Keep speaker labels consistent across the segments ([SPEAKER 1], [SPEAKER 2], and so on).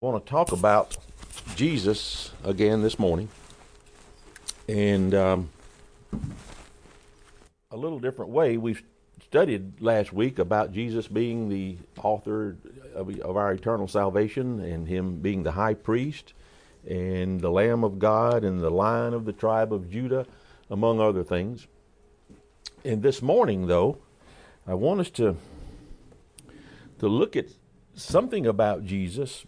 [SPEAKER 1] I want to talk about Jesus again this morning, and um, a little different way. We studied last week about Jesus being the author of, of, our eternal salvation, and Him being the high priest, and the Lamb of God, and the Lion of the tribe of Judah, among other things. And this morning, though, I want us to to look at something about Jesus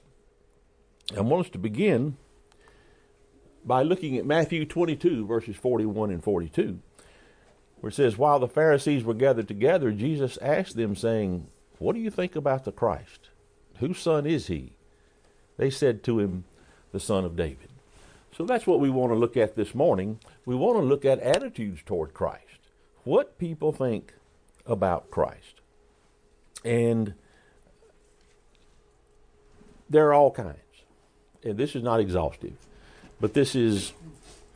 [SPEAKER 1] I want us to begin by looking at Matthew 22, verses 41 and 42, where it says, While the Pharisees were gathered together, Jesus asked them, saying, What do you think about the Christ? Whose son is he? They said to him, The son of David. So that's what we want to look at this morning. We want to look at attitudes toward Christ. What people think about Christ. And there are all kinds and this is not exhaustive, but this is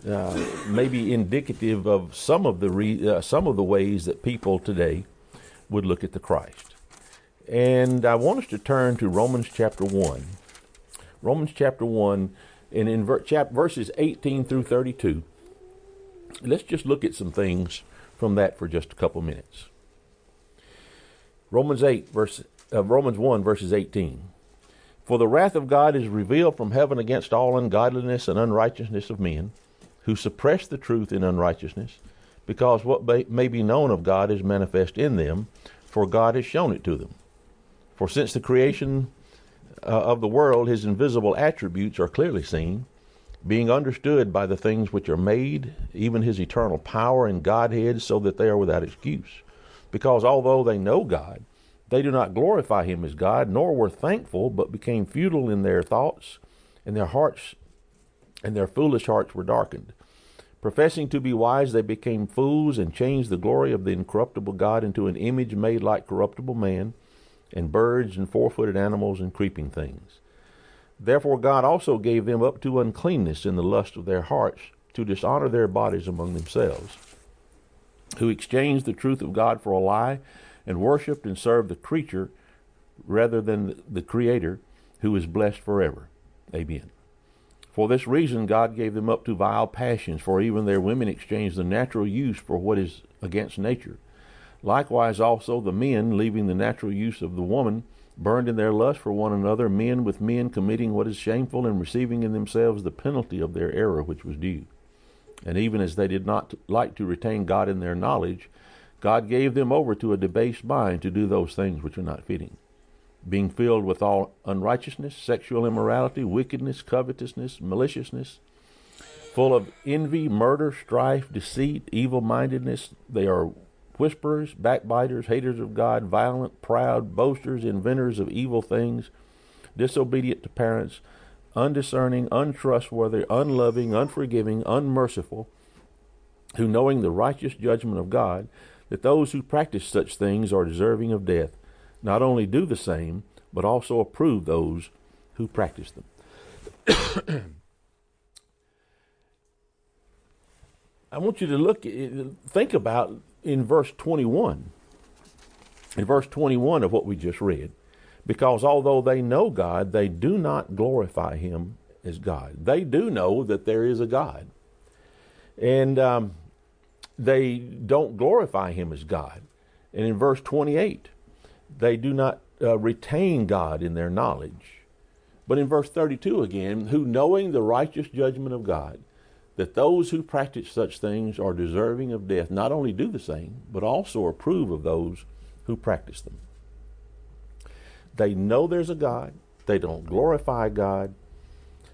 [SPEAKER 1] uh, maybe indicative of some of the re, uh, some of the ways that people today would look at the Christ. And I want us to turn to Romans chapter one. Romans chapter one, and in ver- chap- verses 18 through 32. Let's just look at some things from that for just a couple minutes. Romans 8 verse uh, Romans 1 verses 18. For the wrath of God is revealed from heaven against all ungodliness and unrighteousness of men, who suppress the truth in unrighteousness, because what may be known of God is manifest in them, for God has shown it to them. For since the creation uh, of the world, his invisible attributes are clearly seen, being understood by the things which are made, even his eternal power and Godhead, so that they are without excuse. Because although they know God, they do not glorify him as God, nor were thankful, but became futile in their thoughts, and their hearts and their foolish hearts were darkened. Professing to be wise, they became fools and changed the glory of the incorruptible God into an image made like corruptible man, and birds and four footed animals and creeping things. Therefore God also gave them up to uncleanness in the lust of their hearts, to dishonor their bodies among themselves, who exchanged the truth of God for a lie and worshiped and served the creature rather than the Creator, who is blessed forever. Amen. For this reason, God gave them up to vile passions, for even their women exchanged the natural use for what is against nature. Likewise, also the men, leaving the natural use of the woman, burned in their lust for one another, men with men committing what is shameful and receiving in themselves the penalty of their error which was due. And even as they did not like to retain God in their knowledge, God gave them over to a debased mind to do those things which are not fitting, being filled with all unrighteousness, sexual immorality, wickedness, covetousness, maliciousness, full of envy, murder, strife, deceit, evil mindedness. They are whisperers, backbiters, haters of God, violent, proud, boasters, inventors of evil things, disobedient to parents, undiscerning, untrustworthy, unloving, unforgiving, unmerciful, who knowing the righteous judgment of God, that those who practice such things are deserving of death, not only do the same, but also approve those who practice them. I want you to look, think about in verse 21, in verse 21 of what we just read, because although they know God, they do not glorify Him as God. They do know that there is a God. And um, they don't glorify him as God. And in verse 28, they do not uh, retain God in their knowledge. But in verse 32 again, who knowing the righteous judgment of God, that those who practice such things are deserving of death, not only do the same, but also approve of those who practice them. They know there's a God. They don't glorify God.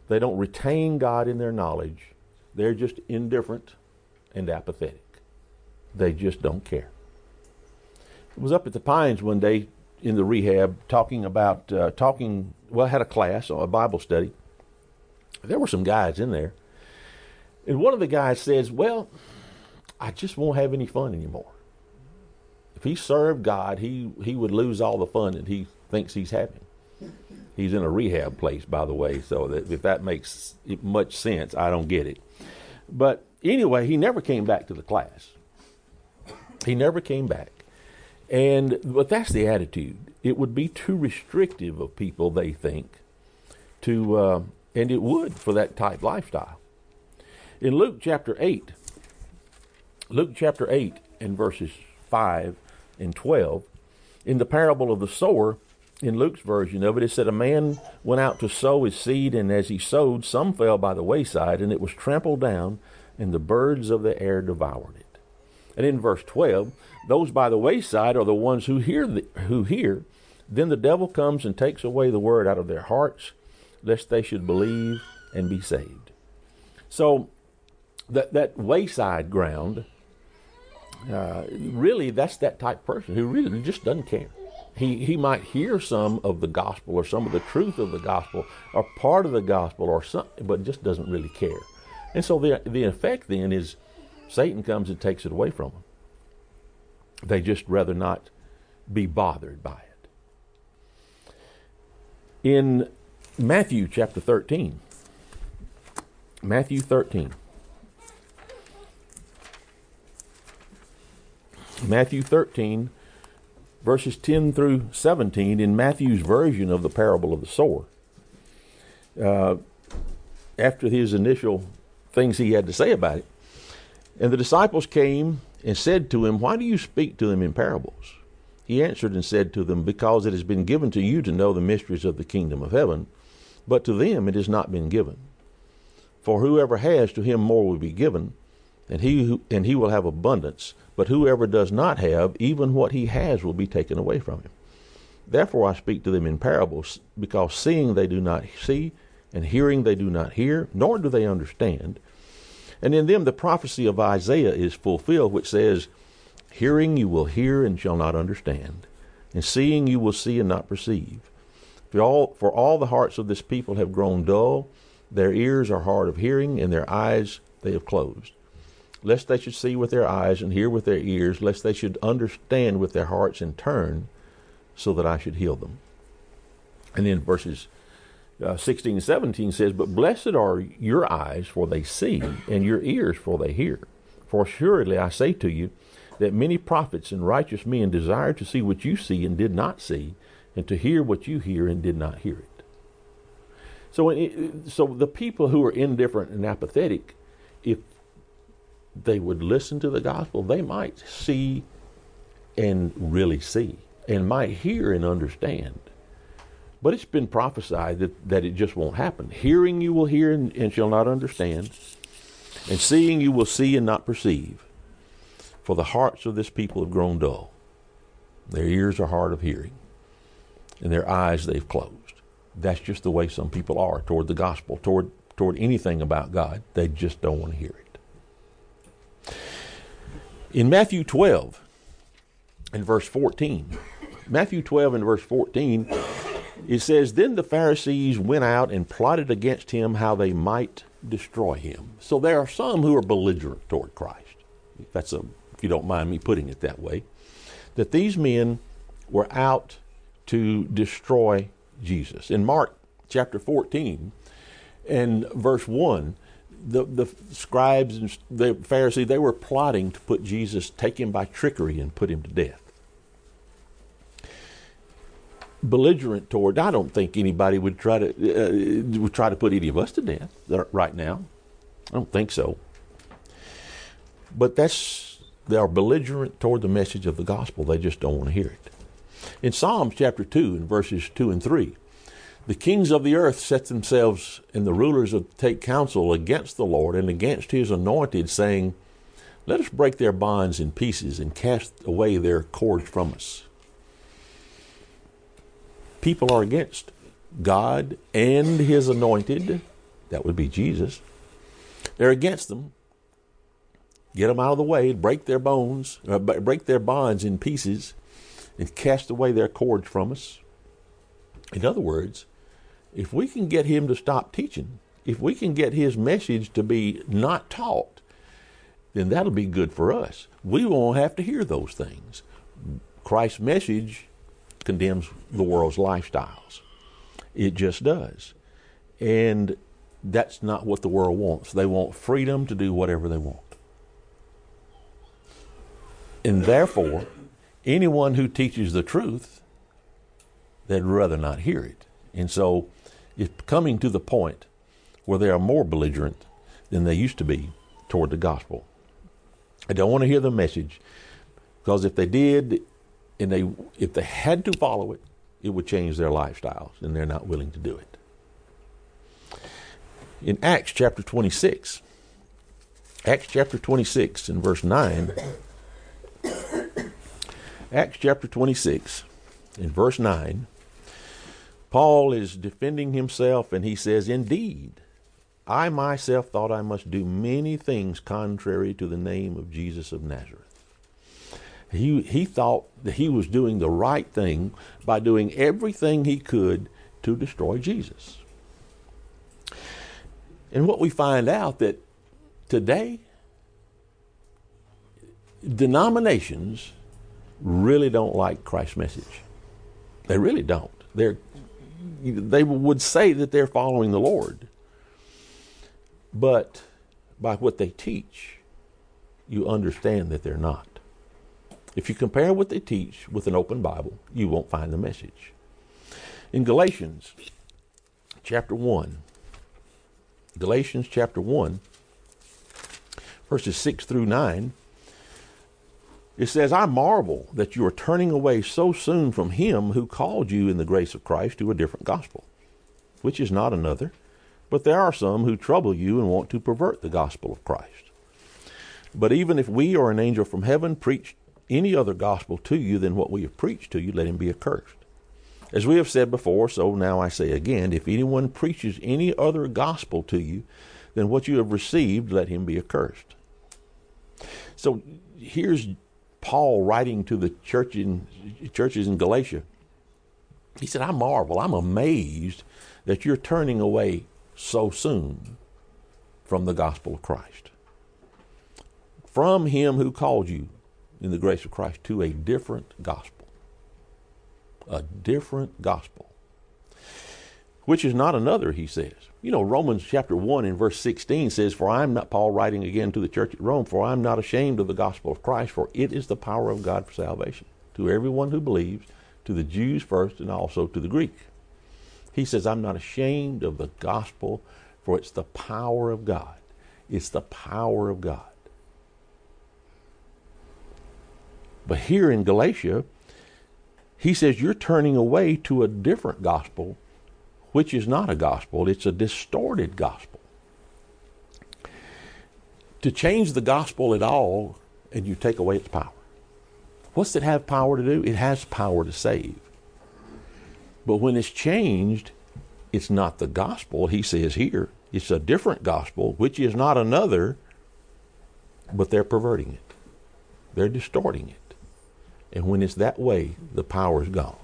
[SPEAKER 1] They don't retain God in their knowledge. They're just indifferent and apathetic. They just don't care. I was up at the Pines one day in the rehab talking about uh, talking. Well, I had a class, a Bible study. There were some guys in there, and one of the guys says, "Well, I just won't have any fun anymore. If he served God, he he would lose all the fun that he thinks he's having." He's in a rehab place, by the way, so that if that makes much sense, I don't get it. But anyway, he never came back to the class. He never came back. And but that's the attitude. It would be too restrictive of people, they think, to, uh, and it would for that type lifestyle. In Luke chapter 8, Luke chapter 8 and verses 5 and 12, in the parable of the sower, in Luke's version of it, it said, A man went out to sow his seed, and as he sowed, some fell by the wayside, and it was trampled down, and the birds of the air devoured it. And in verse 12, those by the wayside are the ones who hear, the, who hear. Then the devil comes and takes away the word out of their hearts, lest they should believe and be saved. So that that wayside ground, uh, really, that's that type of person who really just doesn't care. He he might hear some of the gospel or some of the truth of the gospel or part of the gospel or something, but just doesn't really care. And so the the effect then is Satan comes and takes it away from them. They just rather not be bothered by it. In Matthew chapter 13, Matthew 13, Matthew 13, verses 10 through 17, in Matthew's version of the parable of the sower, uh, after his initial things he had to say about it, and the disciples came and said to him, Why do you speak to them in parables? He answered and said to them, Because it has been given to you to know the mysteries of the kingdom of heaven, but to them it has not been given. For whoever has, to him more will be given, and he, who, and he will have abundance. But whoever does not have, even what he has will be taken away from him. Therefore I speak to them in parables, because seeing they do not see, and hearing they do not hear, nor do they understand. And in them the prophecy of Isaiah is fulfilled, which says, Hearing you will hear and shall not understand, and seeing you will see and not perceive. For all, for all the hearts of this people have grown dull, their ears are hard of hearing, and their eyes they have closed. Lest they should see with their eyes and hear with their ears, lest they should understand with their hearts and turn, so that I should heal them. And then verses uh, 16 and 17 says, But blessed are your eyes, for they see, and your ears, for they hear. For assuredly I say to you, that many prophets and righteous men desired to see what you see and did not see, and to hear what you hear and did not hear it. So, so the people who are indifferent and apathetic, if they would listen to the gospel, they might see and really see, and might hear and understand. But it's been prophesied that, that it just won't happen. Hearing you will hear and, and shall not understand, and seeing you will see and not perceive. For the hearts of this people have grown dull. Their ears are hard of hearing, and their eyes they've closed. That's just the way some people are toward the gospel, toward toward anything about God. They just don't want to hear it. In Matthew 12 and verse 14, Matthew 12 and verse 14, it says, Then the Pharisees went out and plotted against him how they might destroy him. So there are some who are belligerent toward Christ. That's a, if you don't mind me putting it that way, that these men were out to destroy Jesus. In Mark chapter 14 and verse 1, the, the scribes and the Pharisees, they were plotting to put Jesus, take him by trickery and put him to death belligerent toward. I don't think anybody would try to uh, would try to put any of us to death right now. I don't think so. But that's they are belligerent toward the message of the gospel. They just don't want to hear it. In Psalms chapter two, and verses two and three, the kings of the earth set themselves and the rulers of take counsel against the Lord and against His anointed, saying, "Let us break their bonds in pieces and cast away their cords from us." People are against God and His anointed, that would be Jesus, they're against them. Get them out of the way, break their bones, uh, break their bonds in pieces, and cast away their cords from us. In other words, if we can get him to stop teaching, if we can get his message to be not taught, then that'll be good for us. We won't have to hear those things. Christ's message condemns the world's lifestyles. It just does. And that's not what the world wants. They want freedom to do whatever they want. And therefore, anyone who teaches the truth, they'd rather not hear it. And so, is coming to the point where they are more belligerent than they used to be toward the gospel. I don't want to hear the message because if they did and they if they had to follow it, it would change their lifestyles and they're not willing to do it. In Acts chapter 26, Acts chapter 26 and verse 9, Acts chapter 26 in verse 9, Paul is defending himself and he says, Indeed, I myself thought I must do many things contrary to the name of Jesus of Nazareth. He, he thought that he was doing the right thing by doing everything he could to destroy Jesus. And what we find out that today, denominations really don't like Christ's message. They really don't. They're, they would say that they're following the Lord. But by what they teach, you understand that they're not. If you compare what they teach with an open Bible, you won't find the message. In Galatians chapter 1, Galatians chapter 1, verses 6 through 9, it says, I marvel that you are turning away so soon from him who called you in the grace of Christ to a different gospel, which is not another, but there are some who trouble you and want to pervert the gospel of Christ. But even if we or an angel from heaven preached any other gospel to you than what we have preached to you, let him be accursed. As we have said before, so now I say again, if anyone preaches any other gospel to you than what you have received, let him be accursed. So here's Paul writing to the church in, churches in Galatia, he said, I marvel, I'm amazed that you're turning away so soon from the gospel of Christ. From him who called you in the grace of Christ to a different gospel. A different gospel. Which is not another, he says. You know, Romans chapter 1 and verse 16 says, For I am not, Paul writing again to the church at Rome, for I am not ashamed of the gospel of Christ, for it is the power of God for salvation to everyone who believes, to the Jews first and also to the Greek. He says, I'm not ashamed of the gospel, for it's the power of God. It's the power of God. But here in Galatia, he says, You're turning away to a different gospel which is not a gospel, it's a distorted gospel. To change the gospel at all, and you take away its power. What's it have power to do? It has power to save. But when it's changed, it's not the gospel, he says here. It's a different gospel, which is not another, but they're perverting it. They're distorting it. And when it's that way, the power is gone.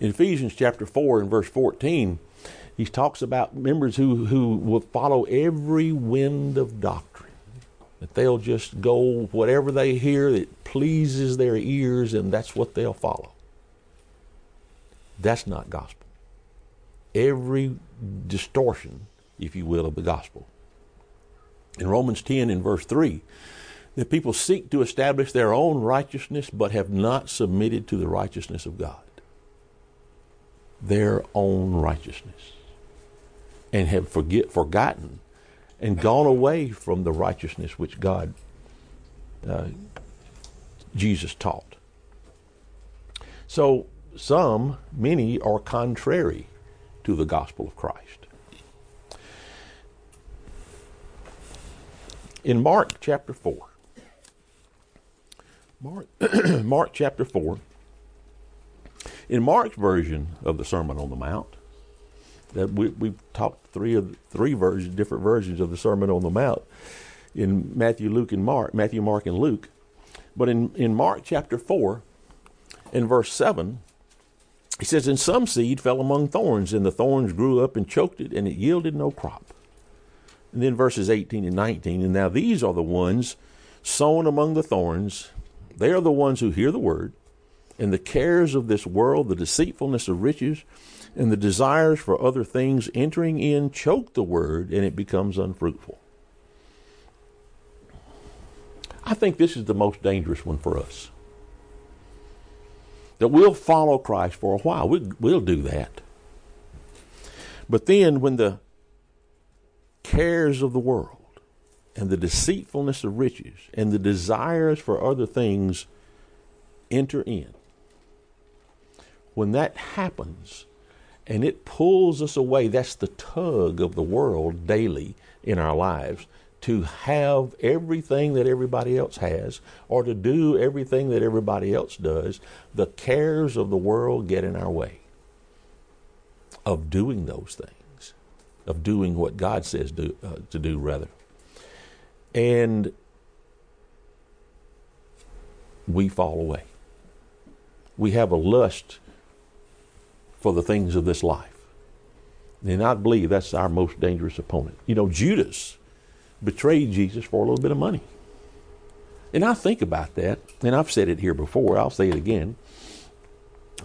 [SPEAKER 1] In Ephesians chapter 4 and verse 14, he talks about members who, who will follow every wind of doctrine. That they'll just go whatever they hear that pleases their ears, and that's what they'll follow. That's not gospel. Every distortion, if you will, of the gospel. In Romans 10 in verse 3, that people seek to establish their own righteousness but have not submitted to the righteousness of God their own righteousness and have forget, forgotten and gone away from the righteousness which God, uh, Jesus taught. So some, many, are contrary to the gospel of Christ. In Mark chapter 4, Mark, Mark chapter 4, in Mark's version of the Sermon on the Mount, that we, we've talked three of three versions, different versions of the Sermon on the Mount in Matthew, Luke, and Mark, Matthew, Mark, and Luke. But in, in Mark chapter 4, in verse 7, he says, And some seed fell among thorns, and the thorns grew up and choked it, and it yielded no crop. And then verses 18 and 19, and now these are the ones sown among the thorns. They are the ones who hear the word, and the cares of this world, the deceitfulness of riches, and the desires for other things entering in choke the word and it becomes unfruitful. I think this is the most dangerous one for us. That we'll follow Christ for a while. We'll, we'll do that. But then when the cares of the world and the deceitfulness of riches and the desires for other things enter in, when that happens and it pulls us away, that's the tug of the world daily in our lives to have everything that everybody else has or to do everything that everybody else does, the cares of the world get in our way of doing those things, of doing what God says do, uh, to do, rather. And we fall away. We have a lust for the things of this life. And I believe that's our most dangerous opponent. You know, Judas betrayed Jesus for a little bit of money. And I think about that, and I've said it here before, I'll say it again.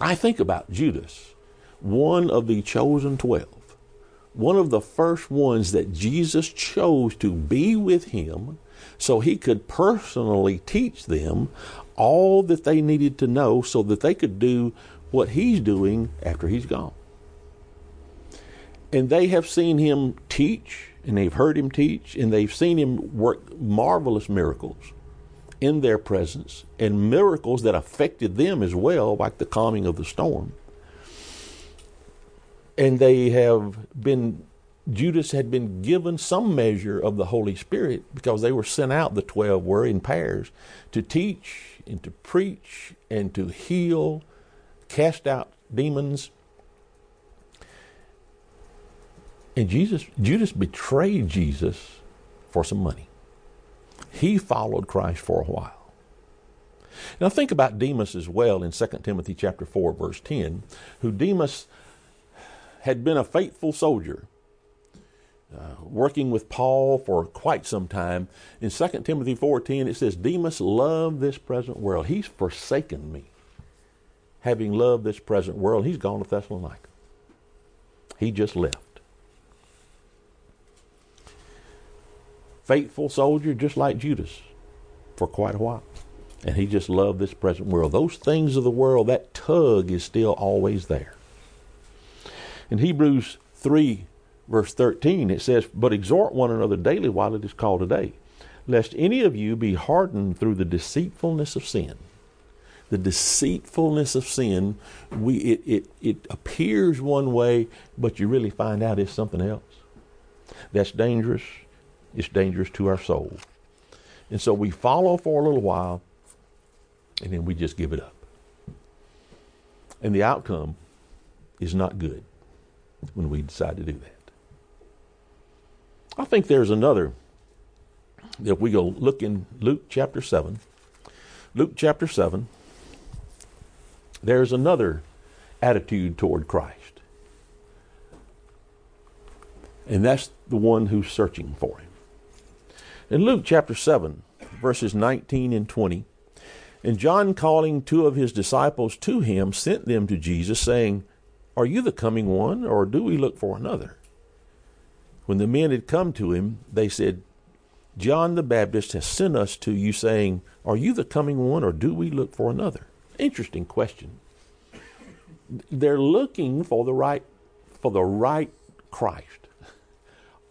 [SPEAKER 1] I think about Judas, one of the chosen twelve, one of the first ones that Jesus chose to be with him so he could personally teach them all that they needed to know so that they could do what he's doing after he's gone. And they have seen him teach and they've heard him teach, and they've seen him work marvelous miracles in their presence, and miracles that affected them as well, like the calming of the storm. And they have been, Judas had been given some measure of the Holy Spirit because they were sent out, the 12 were in pairs, to teach and to preach and to heal, cast out demons And Jesus, Judas betrayed Jesus for some money. He followed Christ for a while. Now think about Demas as well in 2 Timothy chapter 4 verse 10, who Demas had been a faithful soldier, uh, working with Paul for quite some time. In 2 Timothy 4:10 it says Demas loved this present world. He's forsaken me. Having loved this present world, he's gone to Thessalonica. He just left. faithful soldier just like Judas for quite a while. And he just loved this present world. Those things of the world, that tug is still always there. In Hebrews 3, verse 13, it says, But exhort one another daily while it is called today, lest any of you be hardened through the deceitfulness of sin. The deceitfulness of sin, we, it, it, it appears one way, but you really find out it's something else. That's dangerous it's dangerous to our soul. And so we follow for a little while and then we just give it up. And the outcome is not good when we decide to do that. I think there's another, if we go look in Luke chapter 7, Luke chapter 7, there's another attitude toward Christ. And that's the one who's searching for him. In Luke chapter 7, verses 19 and 20, and John, calling two of his disciples to him, sent them to Jesus, saying, Are you the coming one, or do we look for another? When the men had come to him, they said, John the Baptist has sent us to you, saying, Are you the coming one, or do we look for another? Interesting question. They're looking for the right for the right Christ.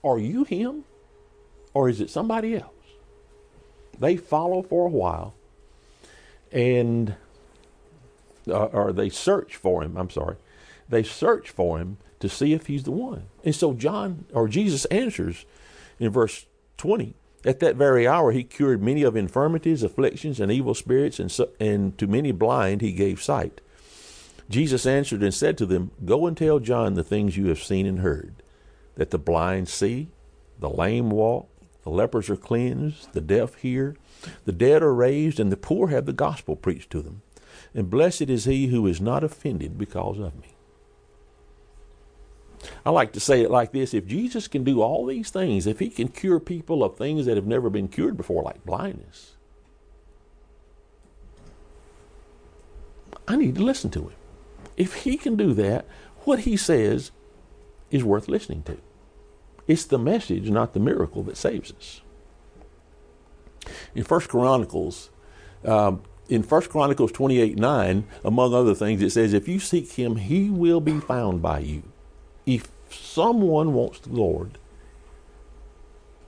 [SPEAKER 1] Are you him? or is it somebody else? They follow for a while and uh, or they search for him, I'm sorry. They search for him to see if he's the one. And so John or Jesus answers in verse 20 at that very hour, he cured many of infirmities, afflictions, and evil spirits, and, so, and to many blind he gave sight. Jesus answered and said to them, Go and tell John the things you have seen and heard that the blind see, the lame walk, the lepers are cleansed, the deaf hear, the dead are raised, and the poor have the gospel preached to them. And blessed is he who is not offended because of me. I like to say it like this if Jesus can do all these things, if he can cure people of things that have never been cured before, like blindness, I need to listen to him. If he can do that, what he says is worth listening to. It's the message, not the miracle, that saves us. In First Chronicles, um, in First Chronicles 28 9, among other things, it says, If you seek him, he will be found by you. If someone wants the Lord,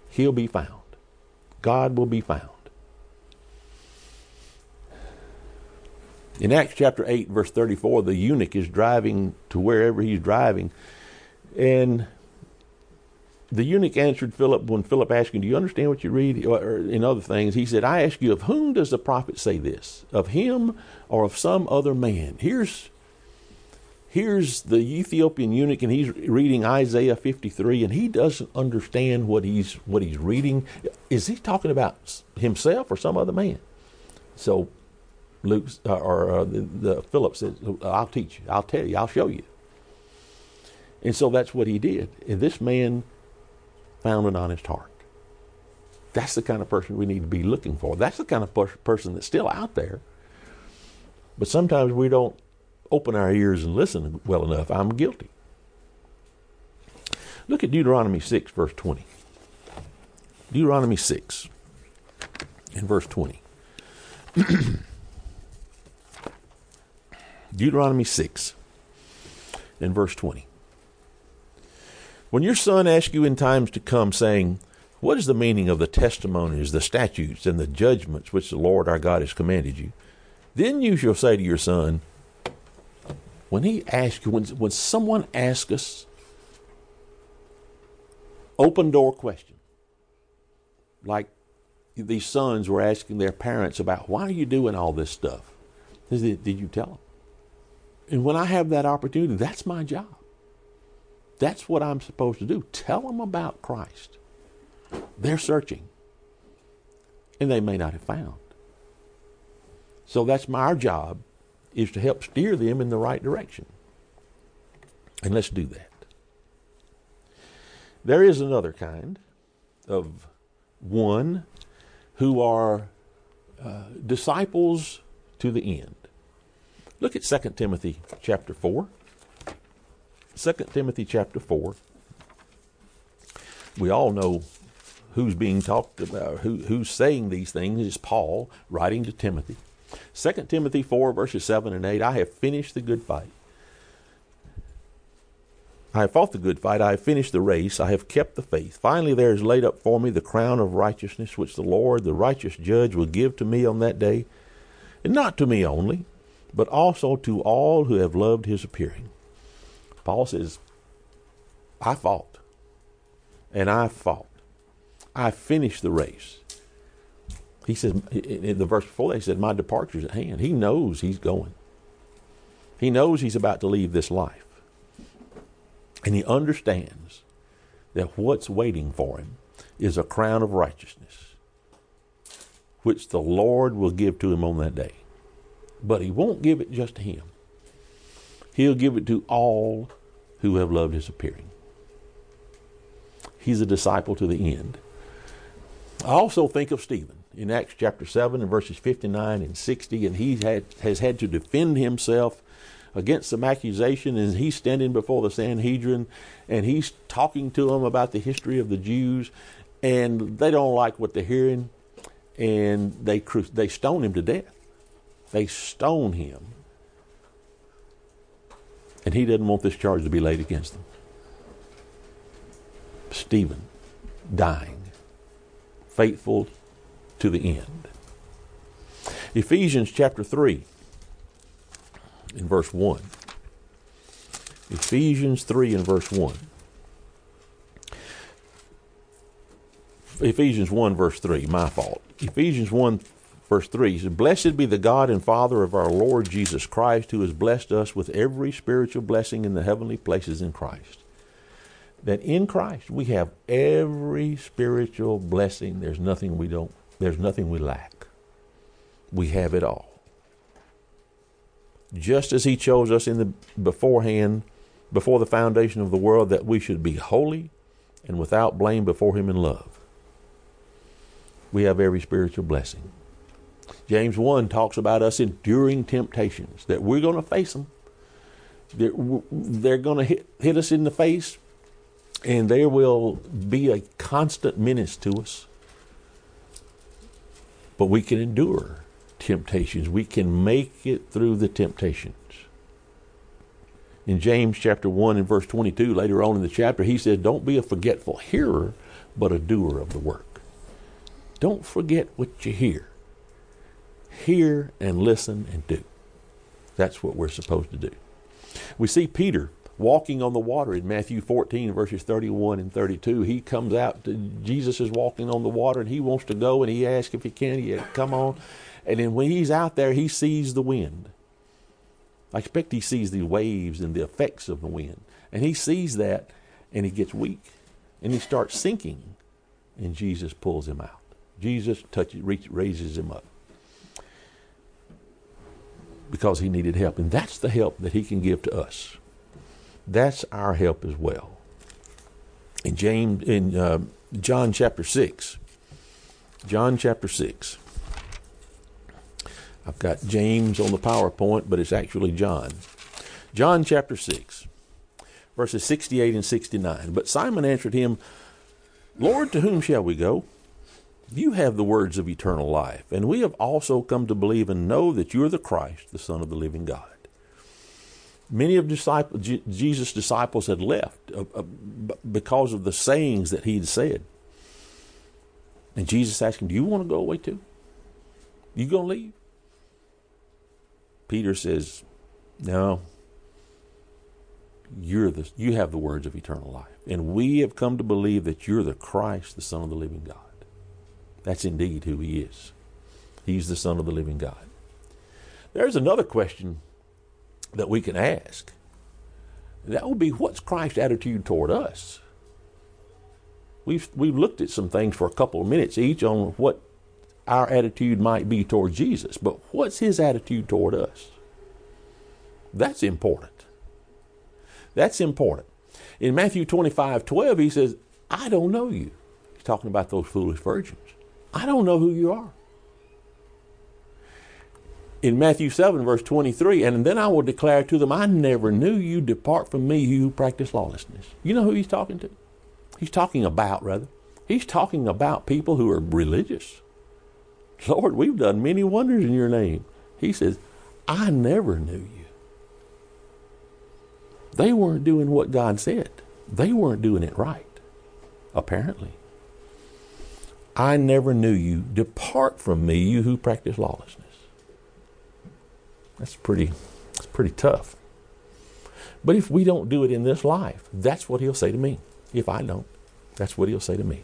[SPEAKER 1] he'll be found. God will be found. In Acts chapter 8, verse 34, the eunuch is driving to wherever he's driving. And the eunuch answered Philip when Philip asked him, Do you understand what you read? Or in other things, he said, I ask you, of whom does the prophet say this? Of him or of some other man? Here's here's the Ethiopian eunuch, and he's reading Isaiah 53, and he doesn't understand what he's what he's reading. Is he talking about himself or some other man? So Luke uh, or uh, the, the Philip says, "I'll teach you. I'll tell you. I'll show you." And so that's what he did. And this man found an honest heart. That's the kind of person we need to be looking for. That's the kind of person that's still out there. But sometimes we don't open our ears and listen well enough. I'm guilty. Look at Deuteronomy 6, verse 20. Deuteronomy 6 and verse 20. Deuteronomy 6 and verse 20. When your son asks you in times to come, saying, What is the meaning of the testimonies, the statutes, and the judgments which the Lord our God has commanded you? Then you shall say to your son, when he asks you, when, when someone asks us open door question, like these sons were asking their parents about, why are you doing all this stuff? Did, did you tell them? And when I have that opportunity, that's my job. That's what I'm supposed to do. Tell them about Christ. They're searching, and they may not have found. So that's my job is to help steer them in the right direction. And let's do that. There is another kind of one who are uh, disciples to the end. Look at 2 Timothy chapter 4. 2 Timothy chapter 4. We all know who's being talked about, who, who's saying these things is Paul writing to Timothy. 2 Timothy 4, verses 7 and 8 I have finished the good fight. I have fought the good fight. I have finished the race. I have kept the faith. Finally, there is laid up for me the crown of righteousness, which the Lord, the righteous judge, will give to me on that day. And not to me only, but also to all who have loved his appearing. Paul says, I fought, and I fought. I finished the race. He says, in the verse before that, he said, My departure is at hand. He knows he's going. He knows he's about to leave this life. And he understands that what's waiting for him is a crown of righteousness, which the Lord will give to him on that day. But he won't give it just to him. He'll give it to all who have loved his appearing. He's a disciple to the end. I also think of Stephen in Acts chapter 7 and verses 59 and 60, and he had, has had to defend himself against some accusation, and he's standing before the Sanhedrin, and he's talking to them about the history of the Jews, and they don't like what they're hearing, and they they stone him to death. They stone him. And he doesn't want this charge to be laid against them. Stephen dying, faithful to the end. Ephesians chapter 3, in verse 1. Ephesians 3 and verse 1. Ephesians 1 verse 3, my fault. Ephesians 1 verse 3 says, Blessed be the God and Father of our Lord Jesus Christ, who has blessed us with every spiritual blessing in the heavenly places in Christ. That in Christ we have every spiritual blessing. There's nothing we don't, there's nothing we lack. We have it all. Just as He chose us in the beforehand, before the foundation of the world, that we should be holy and without blame before Him in love. We have every spiritual blessing. James 1 talks about us enduring temptations, that we're going to face them. They're, they're going to hit, hit us in the face, and there will be a constant menace to us. But we can endure temptations. We can make it through the temptations. In James chapter 1 and verse 22, later on in the chapter, he says, Don't be a forgetful hearer, but a doer of the work. Don't forget what you hear. Hear and listen and do. That's what we're supposed to do. We see Peter walking on the water in Matthew 14, verses 31 and 32. He comes out, to, Jesus is walking on the water, and he wants to go, and he asks if he can. He says, Come on. And then when he's out there, he sees the wind. I expect he sees the waves and the effects of the wind. And he sees that, and he gets weak, and he starts sinking, and Jesus pulls him out. Jesus touches, raises him up because he needed help. And that's the help that he can give to us. That's our help as well. In James, in uh, John chapter six, John chapter six. I've got James on the PowerPoint, but it's actually John. John chapter six, verses sixty-eight and sixty-nine. But Simon answered him, Lord, to whom shall we go? You have the words of eternal life, and we have also come to believe and know that you are the Christ, the Son of the living God. Many of Jesus' disciples had left uh, uh, because of the sayings that he had said. And Jesus asked him, Do you want to go away too? You going to leave? Peter says, No. You're the, you have the words of eternal life. And we have come to believe that you're the Christ, the Son of the living God. That's indeed who he is. He's the Son of the living God. There's another question that we can ask. That would be what's Christ's attitude toward us? We've, we've looked at some things for a couple of minutes each on what our attitude might be toward Jesus, but what's his attitude toward us? That's important. That's important. In Matthew 25 12, he says, I don't know you. He's talking about those foolish virgins. I don't know who you are. In Matthew 7, verse 23, and then I will declare to them, I never knew you. Depart from me, you who practice lawlessness. You know who he's talking to? He's talking about, rather. He's talking about people who are religious. Lord, we've done many wonders in your name. He says, I never knew you. They weren't doing what God said. They weren't doing it right, apparently. I never knew you. Depart from me, you who practice lawlessness. That's pretty, that's pretty tough. But if we don't do it in this life, that's what he'll say to me. If I don't, that's what he'll say to me.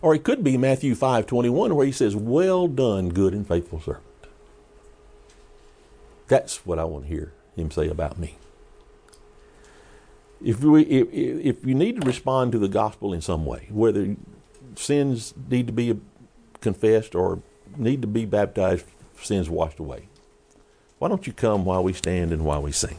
[SPEAKER 1] Or it could be Matthew 5 21, where he says, Well done, good and faithful servant. That's what I want to hear him say about me. If, we, if, if you need to respond to the gospel in some way, whether sins need to be confessed or need to be baptized, sins washed away. Why don't you come while we stand and while we sing?